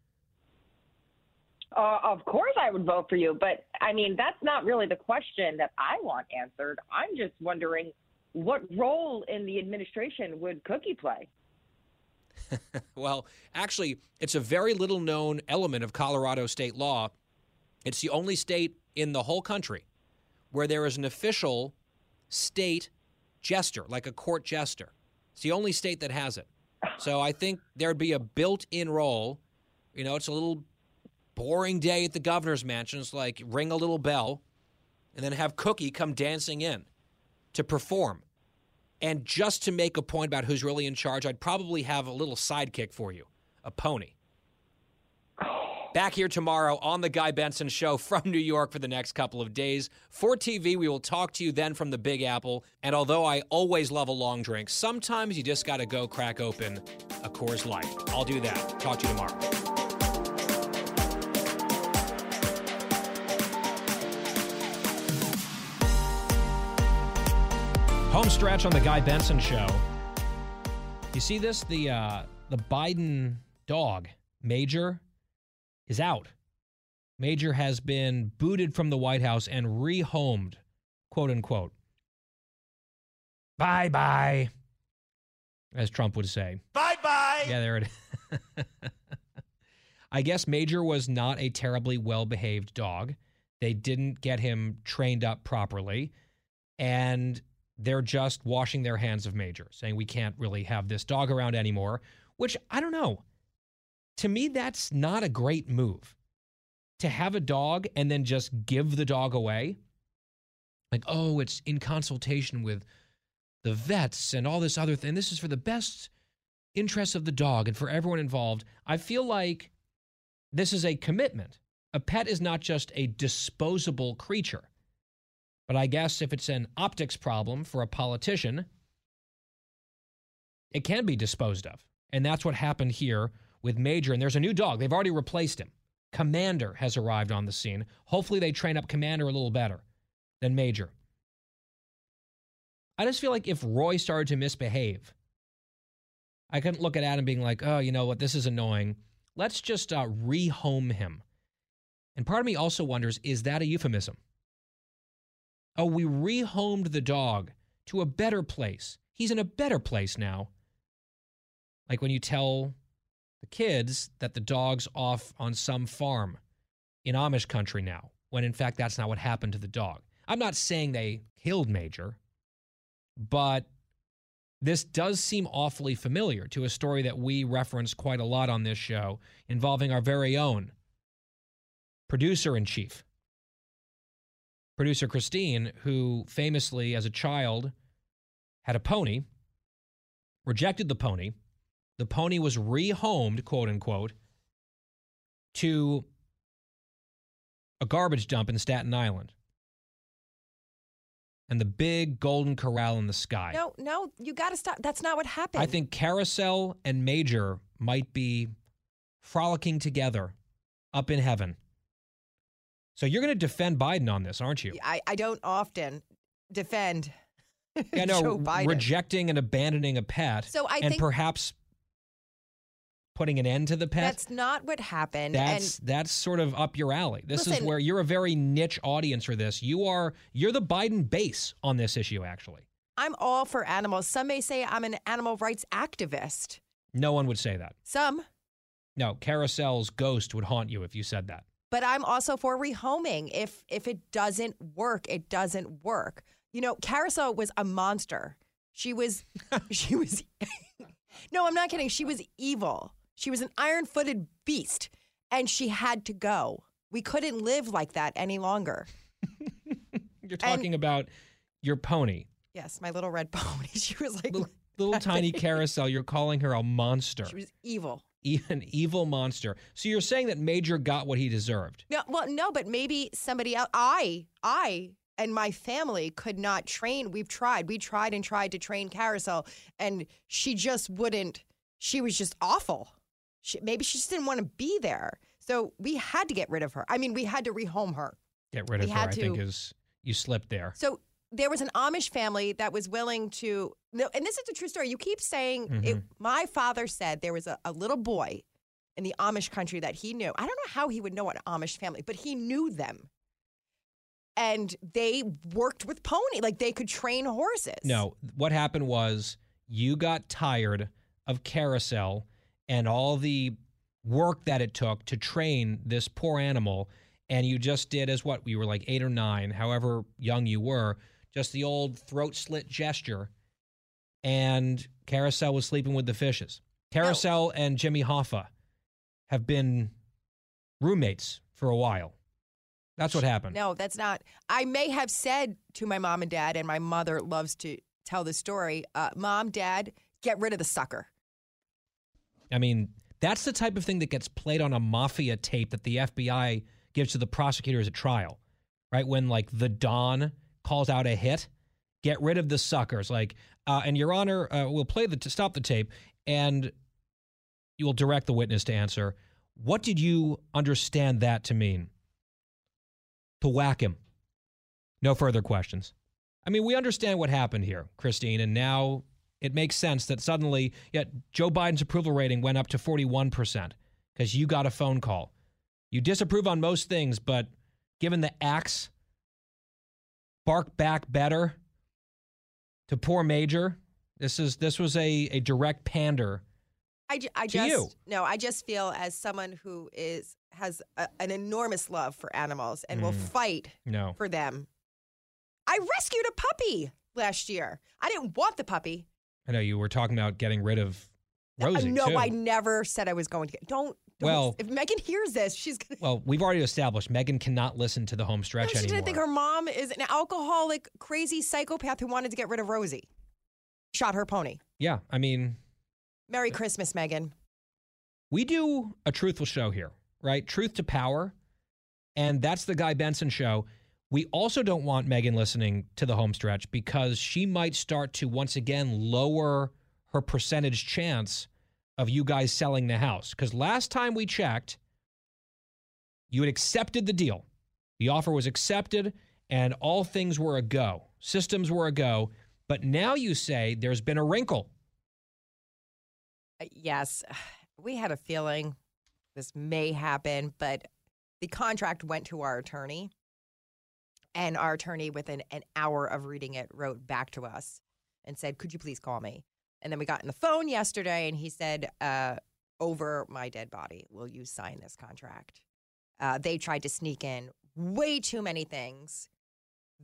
[SPEAKER 7] Uh, of course, I would vote for you, but I mean that's not really the question that I want answered. I'm just wondering what role in the administration would Cookie play?
[SPEAKER 8] well, actually, it's a very little known element of Colorado state law. It's the only state in the whole country where there is an official state jester, like a court jester. It's the only state that has it. So I think there'd be a built in role. You know, it's a little boring day at the governor's mansion. It's like ring a little bell and then have Cookie come dancing in to perform. And just to make a point about who's really in charge, I'd probably have a little sidekick for you a pony. Back here tomorrow on The Guy Benson Show from New York for the next couple of days. For TV, we will talk to you then from the Big Apple. And although I always love a long drink, sometimes you just got to go crack open a Coors Light. I'll do that. Talk to you tomorrow. Home stretch on the Guy Benson Show. You see this? The uh, the Biden dog Major is out. Major has been booted from the White House and rehomed, quote unquote. Bye bye, as Trump would say.
[SPEAKER 2] Bye bye.
[SPEAKER 8] Yeah, there it is. I guess Major was not a terribly well behaved dog. They didn't get him trained up properly. And they're just washing their hands of Major, saying we can't really have this dog around anymore, which I don't know. To me, that's not a great move. To have a dog and then just give the dog away. Like, oh, it's in consultation with the vets and all this other thing. This is for the best interests of the dog and for everyone involved. I feel like this is a commitment. A pet is not just a disposable creature. But I guess if it's an optics problem for a politician, it can be disposed of. And that's what happened here with Major. And there's a new dog. They've already replaced him. Commander has arrived on the scene. Hopefully, they train up Commander a little better than Major. I just feel like if Roy started to misbehave, I couldn't look at Adam being like, oh, you know what, this is annoying. Let's just uh, rehome him. And part of me also wonders is that a euphemism? Oh, we rehomed the dog to a better place. He's in a better place now. Like when you tell the kids that the dog's off on some farm in Amish country now, when in fact that's not what happened to the dog. I'm not saying they killed Major, but this does seem awfully familiar to a story that we reference quite a lot on this show involving our very own producer in chief, producer Christine, who famously, as a child, had a pony, rejected the pony. The pony was rehomed, quote unquote, to a garbage dump in Staten Island. And the big golden corral in the sky.
[SPEAKER 9] No, no, you got to stop. That's not what happened.
[SPEAKER 8] I think Carousel and Major might be frolicking together up in heaven. So you're going to defend Biden on this, aren't you?
[SPEAKER 9] I, I don't often defend
[SPEAKER 8] Yeah, no,
[SPEAKER 9] Joe Biden.
[SPEAKER 8] rejecting and abandoning a pet,
[SPEAKER 9] So I
[SPEAKER 8] and
[SPEAKER 9] think-
[SPEAKER 8] perhaps putting an end to the pet.
[SPEAKER 9] That's not what happened.
[SPEAKER 8] That's
[SPEAKER 9] and
[SPEAKER 8] that's sort of up your alley. This is where you're a very niche audience for this. You are you're the Biden base on this issue. Actually,
[SPEAKER 9] I'm all for animals. Some may say I'm an animal rights activist.
[SPEAKER 8] no one would say that.
[SPEAKER 9] Some,
[SPEAKER 8] No, Carousel's ghost would haunt you if you said that.
[SPEAKER 9] but I'm also for rehoming. If if it doesn't work, it doesn't work. You know, Carousel was a monster. She was she was No, I'm not kidding. She was evil. She was an iron-footed beast and she had to go. We couldn't live like that any longer.
[SPEAKER 8] You're talking about your pony,
[SPEAKER 9] Yes, my little red pony. She was like
[SPEAKER 8] little, little tiny carousel. You're calling her a monster,
[SPEAKER 9] she was evil.
[SPEAKER 8] E- an evil monster. So you're saying that Major got what he deserved.
[SPEAKER 9] No, well, no, but maybe somebody else. I, I, and my family could not train. We've tried. We tried and tried to train Carousel, and she just wouldn't. She was just awful. She, maybe she just didn't want to be there. So we had to get rid of her. I mean, we had to rehome her.
[SPEAKER 8] Get rid of
[SPEAKER 9] We
[SPEAKER 8] her.
[SPEAKER 9] had
[SPEAKER 8] I think is you slipped there.
[SPEAKER 9] So there was an Amish family that was willing to. No, and this is a true story. You keep saying it,
[SPEAKER 8] Mhm.
[SPEAKER 9] my father said there was a, a little boy in the Amish country that he knew. I don't know how he would know an Amish family, but he knew them. And they worked with pony, like they could train horses.
[SPEAKER 8] No, what happened was you got tired of carousel and all the work that it took to train this poor animal, and you just did as what you were like eight or nine, however young you were, just the old throat slit gesture, and carousel was sleeping with the fishes. Carousel and Jimmy Hoffa have been roommates for a while. That's what happened.
[SPEAKER 9] No, that's not. I may have said to my mom and dad, and my mother loves to tell the story uh, Mom, Dad, get rid of the sucker.
[SPEAKER 8] I mean, that's the type of thing that gets played on a mafia tape that the FBI gives to the prosecutors at trial, right? When like the Don calls out a hit, get rid of the suckers. Like, uh, and Your Honor, uh, we'll play the to stop the tape, and you will direct the witness to answer. What did you understand that to mean? To whack him. No further questions. I mean, we understand what happened here, Christine, and now it makes sense that suddenly, yeah, Joe Biden's approval rating went up to 41% because you got a phone call. You disapprove on most things, but given the axe, bark back better to poor Major. This is this was a, a direct pander.
[SPEAKER 9] I, I
[SPEAKER 8] To
[SPEAKER 9] just
[SPEAKER 8] you.
[SPEAKER 9] no. I just feel as someone who is has a, an enormous love for animals and will
[SPEAKER 8] Mm.
[SPEAKER 9] fight
[SPEAKER 8] No.
[SPEAKER 9] for them. I rescued a puppy last year. I didn't want the puppy.
[SPEAKER 8] I know you were talking about getting rid of Rosie.
[SPEAKER 9] Uh, no,
[SPEAKER 8] too.
[SPEAKER 9] I never said I was going to get. Don't. don't
[SPEAKER 8] Well-
[SPEAKER 9] if Megan hears this, she's gonna.
[SPEAKER 8] Well, we've already established Megan cannot listen to the home
[SPEAKER 9] No,
[SPEAKER 8] stretch
[SPEAKER 9] she
[SPEAKER 8] anymore.
[SPEAKER 9] didn't think her mom is an alcoholic, crazy psychopath who wanted to get rid of Rosie. Shot her pony.
[SPEAKER 8] yeah, I mean,
[SPEAKER 9] Merry Christmas, Megan.
[SPEAKER 8] we do a truthful show here, right? Truth to power. And that's the Guy Benson show. We also don't want Megan listening to the home stretch because she might start to once again lower her percentage chance of you guys selling the house. Because last time we checked, you had accepted the deal. The offer was accepted and all things were a go. Systems were a go. But now you say there's been a wrinkle.
[SPEAKER 9] Uh, Yes, we had a feeling this may happen, but the contract went to our attorney. And our attorney, within an hour of reading it, wrote back to us and said, Could you please call me? And then we got on the phone yesterday and he said, uh, Over my dead body, will you sign this contract? Uh, they tried to sneak in way too many things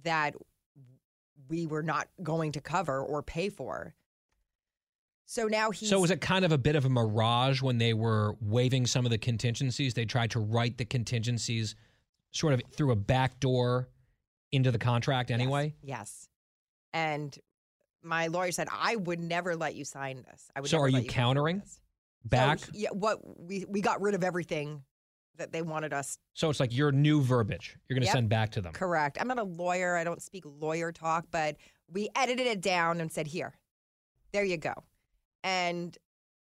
[SPEAKER 9] that we were not going to cover or pay for. So now he's.
[SPEAKER 8] So was it kind of a bit of a mirage when they were waiving some of the contingencies? They tried to write the contingencies sort of through a back door into the contract anyway?
[SPEAKER 9] Yes. And my lawyer said, I would never let you sign this. I would
[SPEAKER 8] So
[SPEAKER 9] never
[SPEAKER 8] are
[SPEAKER 9] let
[SPEAKER 8] you countering back?
[SPEAKER 9] So, yeah, what we we got rid of everything that they wanted us
[SPEAKER 8] So it's like your new verbiage you're going to
[SPEAKER 9] Yep.
[SPEAKER 8] send back to them.
[SPEAKER 9] Correct. I'm not a lawyer. I don't speak lawyer talk, but we edited it down and said, here, there you go. And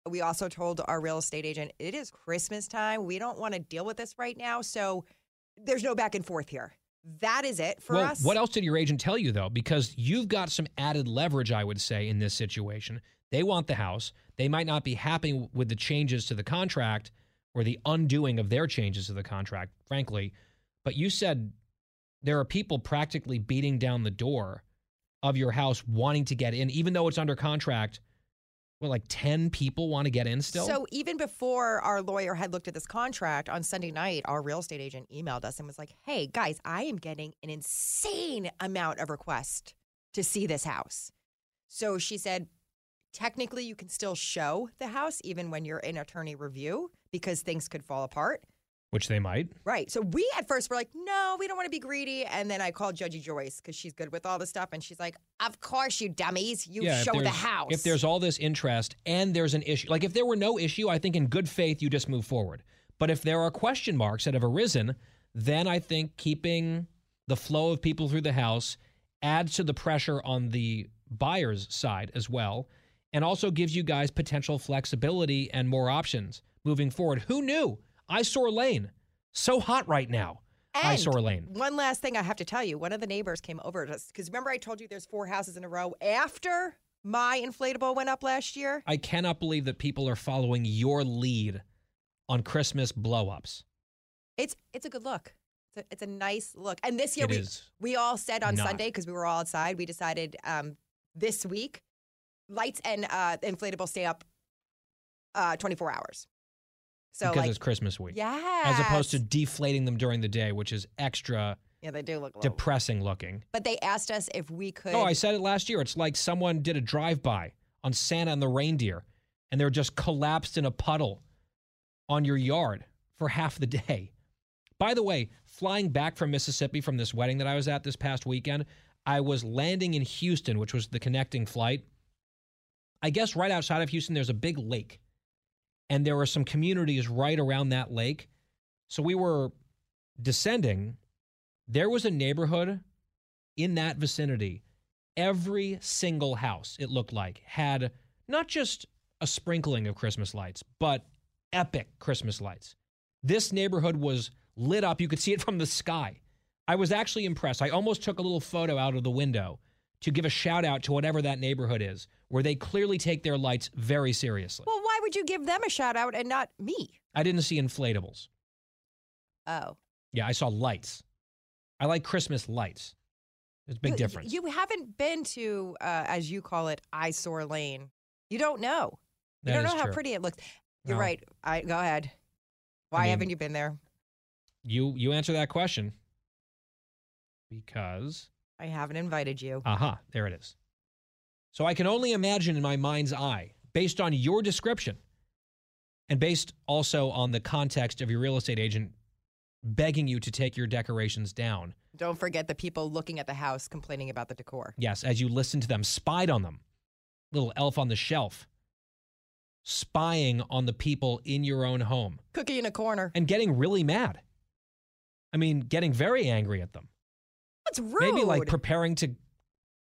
[SPEAKER 9] we also told our real estate agent, it is Christmas time. We don't want to deal with this right now. So there's no back and forth here. That is it for
[SPEAKER 8] well,
[SPEAKER 9] us.
[SPEAKER 8] what else did your agent tell you though? Because you've got some added leverage, I would say, in this situation. They want the house. They might not be happy with the changes to the contract or the undoing of their changes to the contract, frankly. But you said there are people practically beating down the door of your house wanting to get in, even though it's under contract. Well, like 10 people want to get in still?
[SPEAKER 9] So even before our lawyer had looked at this contract on Sunday night, our real estate agent emailed us and was like, "Hey guys, I am getting an insane amount of requests to see this house." So she said, technically you can still show the house even when you're in attorney review because things could fall apart.
[SPEAKER 8] Which they might.
[SPEAKER 9] Right. So we at first were like, no, we don't want to be greedy. And then I called Judgy Joyce because she's good with all this stuff. And she's like, of course, you dummies. You
[SPEAKER 8] if
[SPEAKER 9] show the house.
[SPEAKER 8] If there's all this interest and there's an issue, like if there were no issue, I think in good faith you just move forward. But if there are question marks that have arisen, then I think keeping the flow of people through the house adds to the pressure on the buyer's side as well, and also gives you guys potential flexibility and more options moving forward. Who knew? Eyesore Lane, so hot right now.
[SPEAKER 9] And
[SPEAKER 8] Eyesore Lane.
[SPEAKER 9] One last thing I have to tell you. One of the neighbors came over to us because remember I told you there's four houses in a row after my inflatable went up last year.
[SPEAKER 8] I cannot believe that people are following your lead on Christmas blowups.
[SPEAKER 9] It's it's a good look. It's a, it's a nice look. And this year
[SPEAKER 8] It
[SPEAKER 9] we we all said on
[SPEAKER 8] not.
[SPEAKER 9] Sunday because we were all outside. We decided um, this week lights and uh, inflatable stay up uh, 24 hours. So
[SPEAKER 8] because
[SPEAKER 9] like
[SPEAKER 8] it's Christmas week.
[SPEAKER 9] yeah,
[SPEAKER 8] As opposed to deflating them during the day, which is extra
[SPEAKER 9] yeah, they do look. Little,
[SPEAKER 8] depressing looking.
[SPEAKER 9] but they asked us if we could.
[SPEAKER 8] Oh, I said it last year. It's like someone did a drive by on Santa and the reindeer, and they're just collapsed in a puddle on your yard for half the day. By the way, flying back from Mississippi from this wedding that I was at this past weekend, I was landing in Houston, which was the connecting flight. I guess right outside of Houston, there's a big lake, and there were some communities right around that lake. So we were descending. There was a neighborhood in that vicinity. Every single house, it looked like, had not just a sprinkling of Christmas lights, but epic Christmas lights. This neighborhood was lit up. You could see it from the sky. I was actually impressed. I almost took a little photo out of the window to give a shout out to whatever that neighborhood is, where they clearly take their lights very seriously.
[SPEAKER 9] well, would you give them a shout out and not me?
[SPEAKER 8] I didn't see inflatables.
[SPEAKER 9] Oh,
[SPEAKER 8] Yeah, I saw lights. I like Christmas lights. There's a big
[SPEAKER 9] you,
[SPEAKER 8] difference.
[SPEAKER 9] You haven't been to, uh, as you call it, eyesore lane. You don't know. You
[SPEAKER 8] That
[SPEAKER 9] don't know how
[SPEAKER 8] true.
[SPEAKER 9] pretty it looks. You're
[SPEAKER 8] No.
[SPEAKER 9] right. I go ahead. Why
[SPEAKER 8] mean-
[SPEAKER 9] haven't you been there?
[SPEAKER 8] You you answer that question because
[SPEAKER 9] I haven't invited you.
[SPEAKER 8] aha, there it is. So I can only imagine in my mind's eye, based on your description, and based also on the context of your real estate agent begging you to take your decorations down.
[SPEAKER 9] Don't forget the people looking at the house complaining about the decor.
[SPEAKER 8] Yes, as you listen to them, spied on them. Little elf on the shelf, spying on the people in your own home
[SPEAKER 9] Cookie in a corner.
[SPEAKER 8] and getting really mad. I mean, getting very angry at them.
[SPEAKER 9] That's rude.
[SPEAKER 8] Maybe like preparing to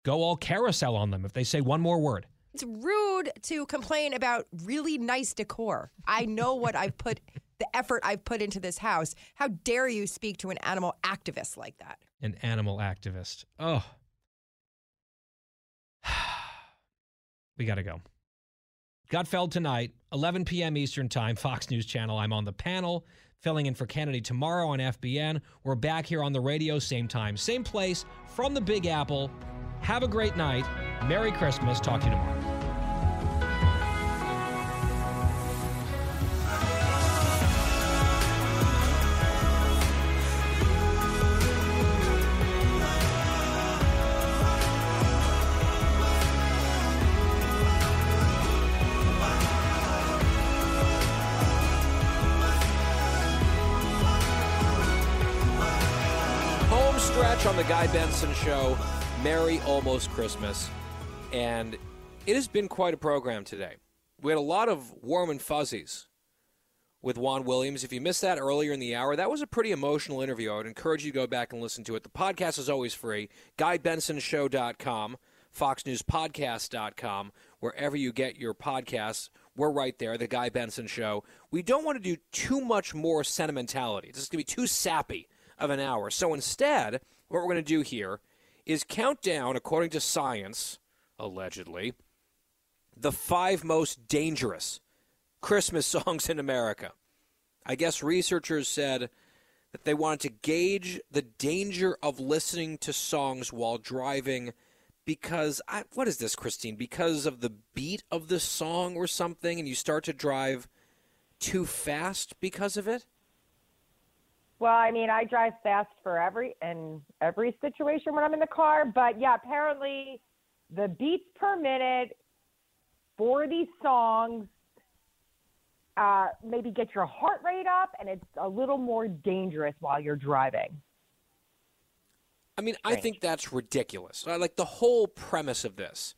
[SPEAKER 8] go all carousel on them if they say one more word.
[SPEAKER 9] It's rude to complain about really nice decor. I know what I've put, the effort I've put into this house. How dare you speak to an animal activist like that?
[SPEAKER 8] An animal activist. Oh. we got to go. Gutfeld tonight, 11 p.m. Eastern Time, Fox News Channel. I'm on the panel.
[SPEAKER 11] filling in for Kennedy tomorrow on FBN. We're back here on the radio, same time, same place, from the Big Apple. Have a great night. Merry Christmas. Talk to you tomorrow.
[SPEAKER 8] Show. Merry almost Christmas. And it has been quite a program today. We had a lot of warm and fuzzies with Juan Williams. If you missed that earlier in the hour, that was a pretty emotional interview. I would encourage you to go back and listen to it. The podcast is always free. GuyBensonShow.com, FoxNewsPodcast.com, wherever you get your podcasts. We're right there, The Guy Benson Show. We don't want to do too much more sentimentality. This is going to be too sappy of an hour. So instead, what we're going to do here is count down, according to science, allegedly, the five most dangerous Christmas songs in America. I guess researchers said that they wanted to gauge the danger of listening to songs while driving because I, what is this, Christine? Because of the beat of the song or something, and you start to drive too fast because of it.
[SPEAKER 7] Well, I mean, I drive fast for every in every situation when I'm in the car, but yeah, apparently the beats per minute for these songs uh, maybe get your heart rate up, and it's a little more dangerous while you're driving.
[SPEAKER 8] I mean, I think that's ridiculous. Like the whole premise of this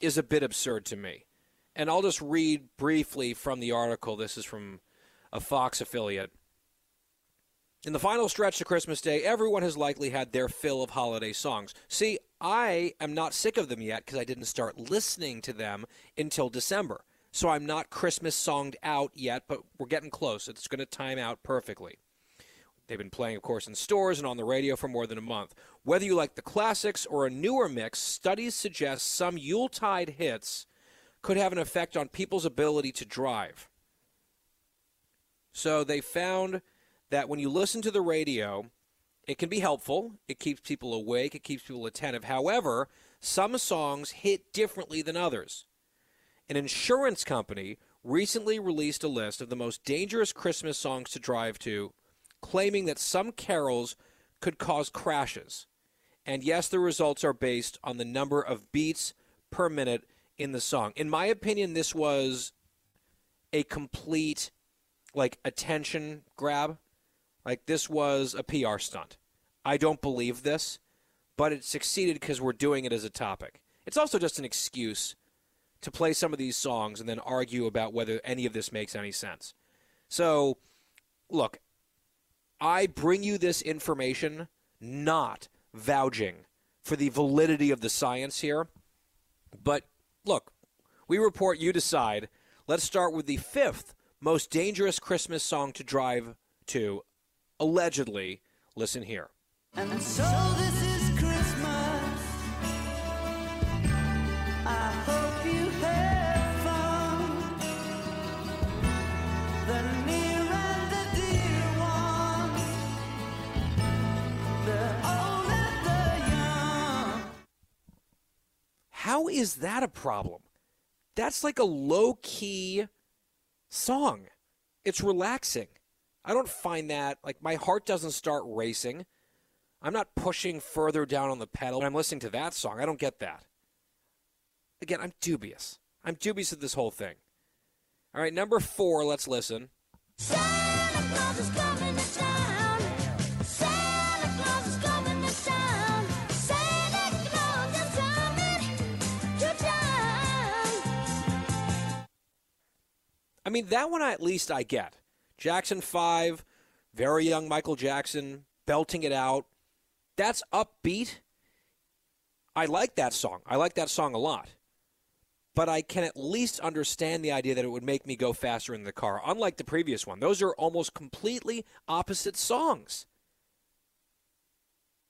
[SPEAKER 8] is a bit absurd to me. And I'll just read briefly from the article. This is from a Fox affiliate. In the final stretch to Christmas Day, everyone has likely had their fill of holiday songs. See, I am not sick of them yet because I didn't start listening to them until December. So I'm not Christmas songed out yet, but we're getting close. It's going to time out perfectly. They've been playing, of course, in stores and on the radio for more than a month. Whether you like the classics or a newer mix, studies suggest some Yuletide hits could have an effect on people's ability to drive. So they found that when you listen to the radio, it can be helpful. It keeps people awake, it keeps people attentive. However, some songs hit differently than others. An insurance company recently released a list of the most dangerous Christmas songs to drive to, claiming that some carols could cause crashes. And yes, the results are based on the number of beats per minute in the song. In my opinion, this was a complete like attention grab. Like this was a PR stunt. I don't believe this, but it succeeded because we're doing it as a topic. It's also just an excuse to play some of these songs and then argue about whether any of this makes any sense. So, look, I bring you this information not vouching for the validity of the science here, but look, we report, you decide. Let's start with the fifth most dangerous Christmas song to drive to, allegedly. Listen here.
[SPEAKER 12] And so this is Christmas. I hope you have fun. The near and the dear ones. The old and the young.
[SPEAKER 8] How is that a problem? That's like a low key song. It's relaxing. I don't find that, like, my heart doesn't start racing. I'm not pushing further down on the pedal when I'm listening to that song. I don't get that. Again, I'm dubious. I'm dubious of this whole thing. All right, number four, let's listen. I mean, that one I, at least I get. Jackson 5, very young Michael Jackson, belting it out. That's upbeat. I like that song. I like that song a lot. But I can at least understand the idea that it would make me go faster in the car, unlike the previous one. Those are almost completely opposite songs.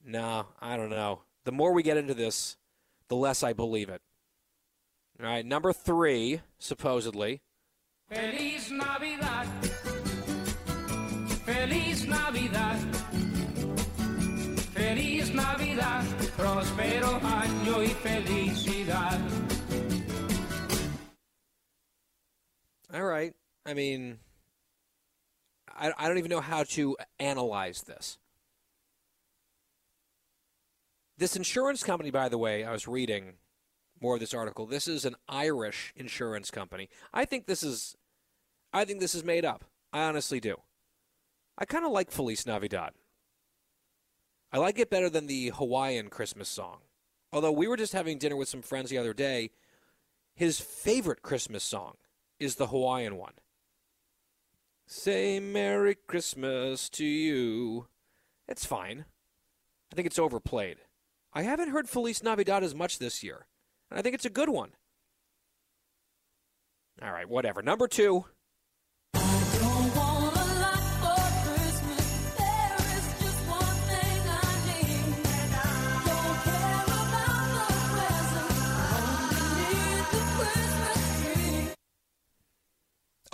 [SPEAKER 8] No, I don't know. The more we get into this, the less I believe it. All right, number three, supposedly.
[SPEAKER 12] Feliz Navidad.
[SPEAKER 13] Navidad. Feliz Navidad, próspero año y felicidad.
[SPEAKER 8] All right. I mean, I, I don't even know how to analyze this. This insurance company, by the way, I was reading more of this article. This is an Irish insurance company. I think this is, I think this is made up. I honestly do. I kind of like Feliz Navidad. I like it better than the Hawaiian Christmas song. Although we were just having dinner with some friends the other day, his favorite Christmas song is the Hawaiian one. Say Merry Christmas to you. It's fine. I think it's overplayed. I haven't heard Feliz Navidad as much this year, and I think it's a good one. All right, whatever. Number two.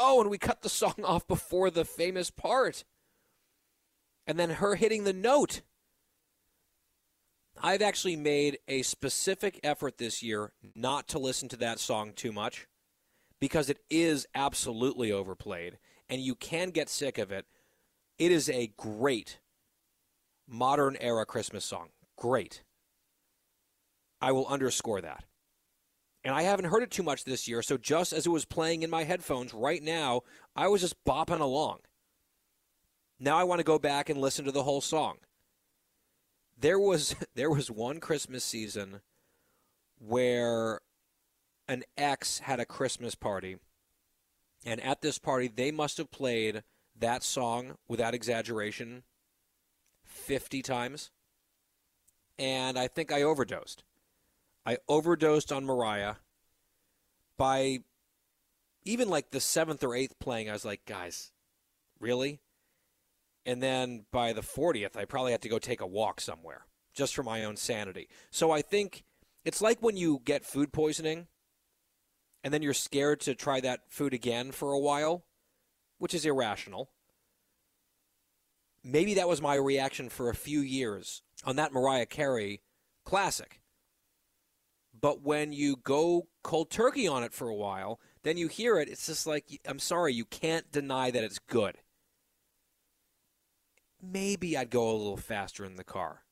[SPEAKER 8] Oh, and we cut the song off before the famous part. And then her hitting the note. I've actually made a specific effort this year not to listen to that song too much because it is absolutely overplayed and you can get sick of it. It is a great modern era Christmas song. Great. I will underscore that. And I haven't heard it too much this year, so just as it was playing in my headphones right now, I was just bopping along. Now I want to go back and listen to the whole song. There was there was one Christmas season where an ex had a Christmas party, and at this party they must have played that song without exaggeration 50 times. And I think I overdosed. I overdosed on Mariah. By even like the seventh or eighth playing, I was like, guys, really? And then by the 40th, I probably had to go take a walk somewhere just for my own sanity. So I think it's like when you get food poisoning and then you're scared to try that food again for a while, which is irrational. Maybe that was my reaction for a few years on that Mariah Carey classic. But when you go cold turkey on it for a while, then you hear it. It's just like, I'm sorry, you can't deny that it's good. Maybe I'd go a little faster in the car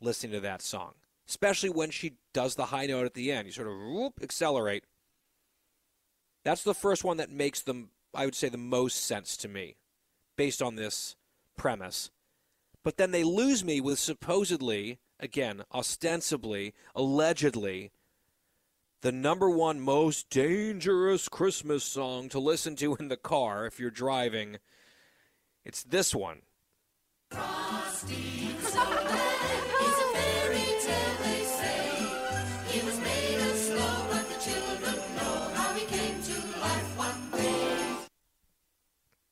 [SPEAKER 8] listening to that song, especially when she does the high note at the end. You sort of whoop, accelerate. That's the first one that makes them, I would say, the most sense to me based on this premise. But then they lose me with supposedly, again, ostensibly, allegedly, the number one most dangerous Christmas song to listen to in the car if you're driving. It's this one.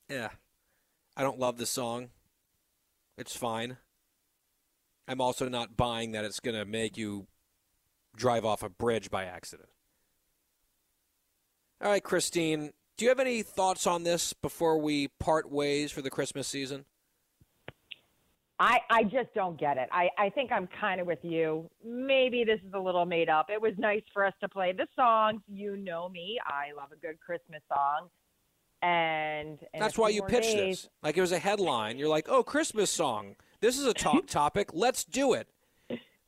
[SPEAKER 8] Yeah. I don't love the song. It's fine. I'm also not buying that it's going to make you drive off a bridge by accident. All right, Christine, do you have any thoughts on this before we part ways for the Christmas season?
[SPEAKER 7] I, I just don't get it. I, I think I'm kind of with you. Maybe this is a little made up. It was nice for us to play the songs. You know me. I love a good Christmas song. And, and
[SPEAKER 8] That's why you pitched
[SPEAKER 7] days-
[SPEAKER 8] this. Like it was a headline. You're like, "Oh, Christmas song. This is a talk topic. Let's do it."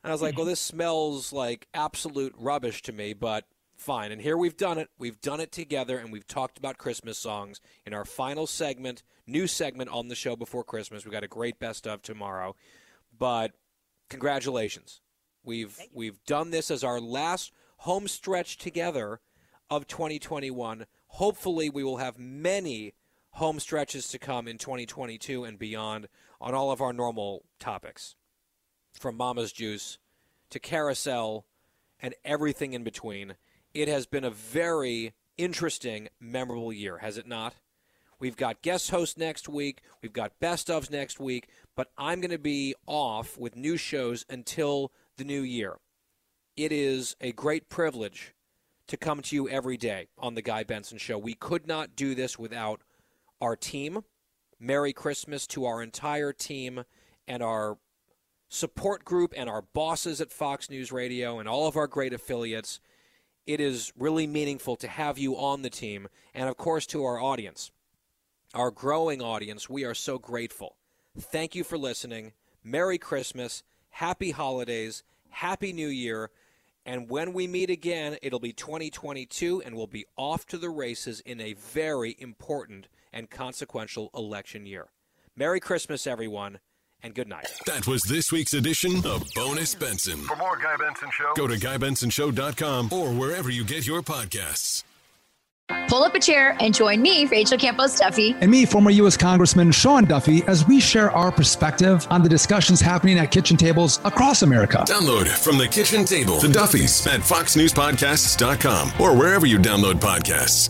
[SPEAKER 8] And I was like, "Well, mm-hmm. this smells like absolute rubbish to me, but fine." And here we've done it. We've done it together, and we've talked about Christmas songs in our final segment, new segment on the show before Christmas. We got a great best of tomorrow, but congratulations. We've we've done this as our last home stretch together of 2021. Hopefully, we will have many home stretches to come in 2022 and beyond on all of our normal topics, from Mama's Juice to Carousel and everything in between. It has been a very interesting, memorable year, has it not? We've got guest hosts next week. We've got best ofs next week. But I'm going to be off with new shows until the new year. It is a great privilege to come to you every day on the Guy Benson Show. We could not do this without our team, Merry Christmas to our entire team and our support group and our bosses at Fox News Radio and all of our great affiliates. It is really meaningful to have you on the team. And of course, to our audience, our growing audience, we are so grateful. Thank you for listening. Merry Christmas. Happy holidays. Happy New Year. And when we meet again, it'll be 2022, and we'll be off to the races in a very important and consequential election year. Merry Christmas, everyone, and good night.
[SPEAKER 5] That was this week's edition of Bonus Benson.
[SPEAKER 14] For more Guy Benson Show,
[SPEAKER 5] Go to GuyBensonShow.com or wherever you get your podcasts.
[SPEAKER 15] Pull up a chair and join me, Rachel Campos Duffy.
[SPEAKER 16] and me, former U.S. Congressman Sean Duffy, as we share our perspective on the discussions happening at kitchen tables across America.
[SPEAKER 5] Download from the kitchen table to Duffy's at FoxNewsPodcasts.com or wherever you download podcasts.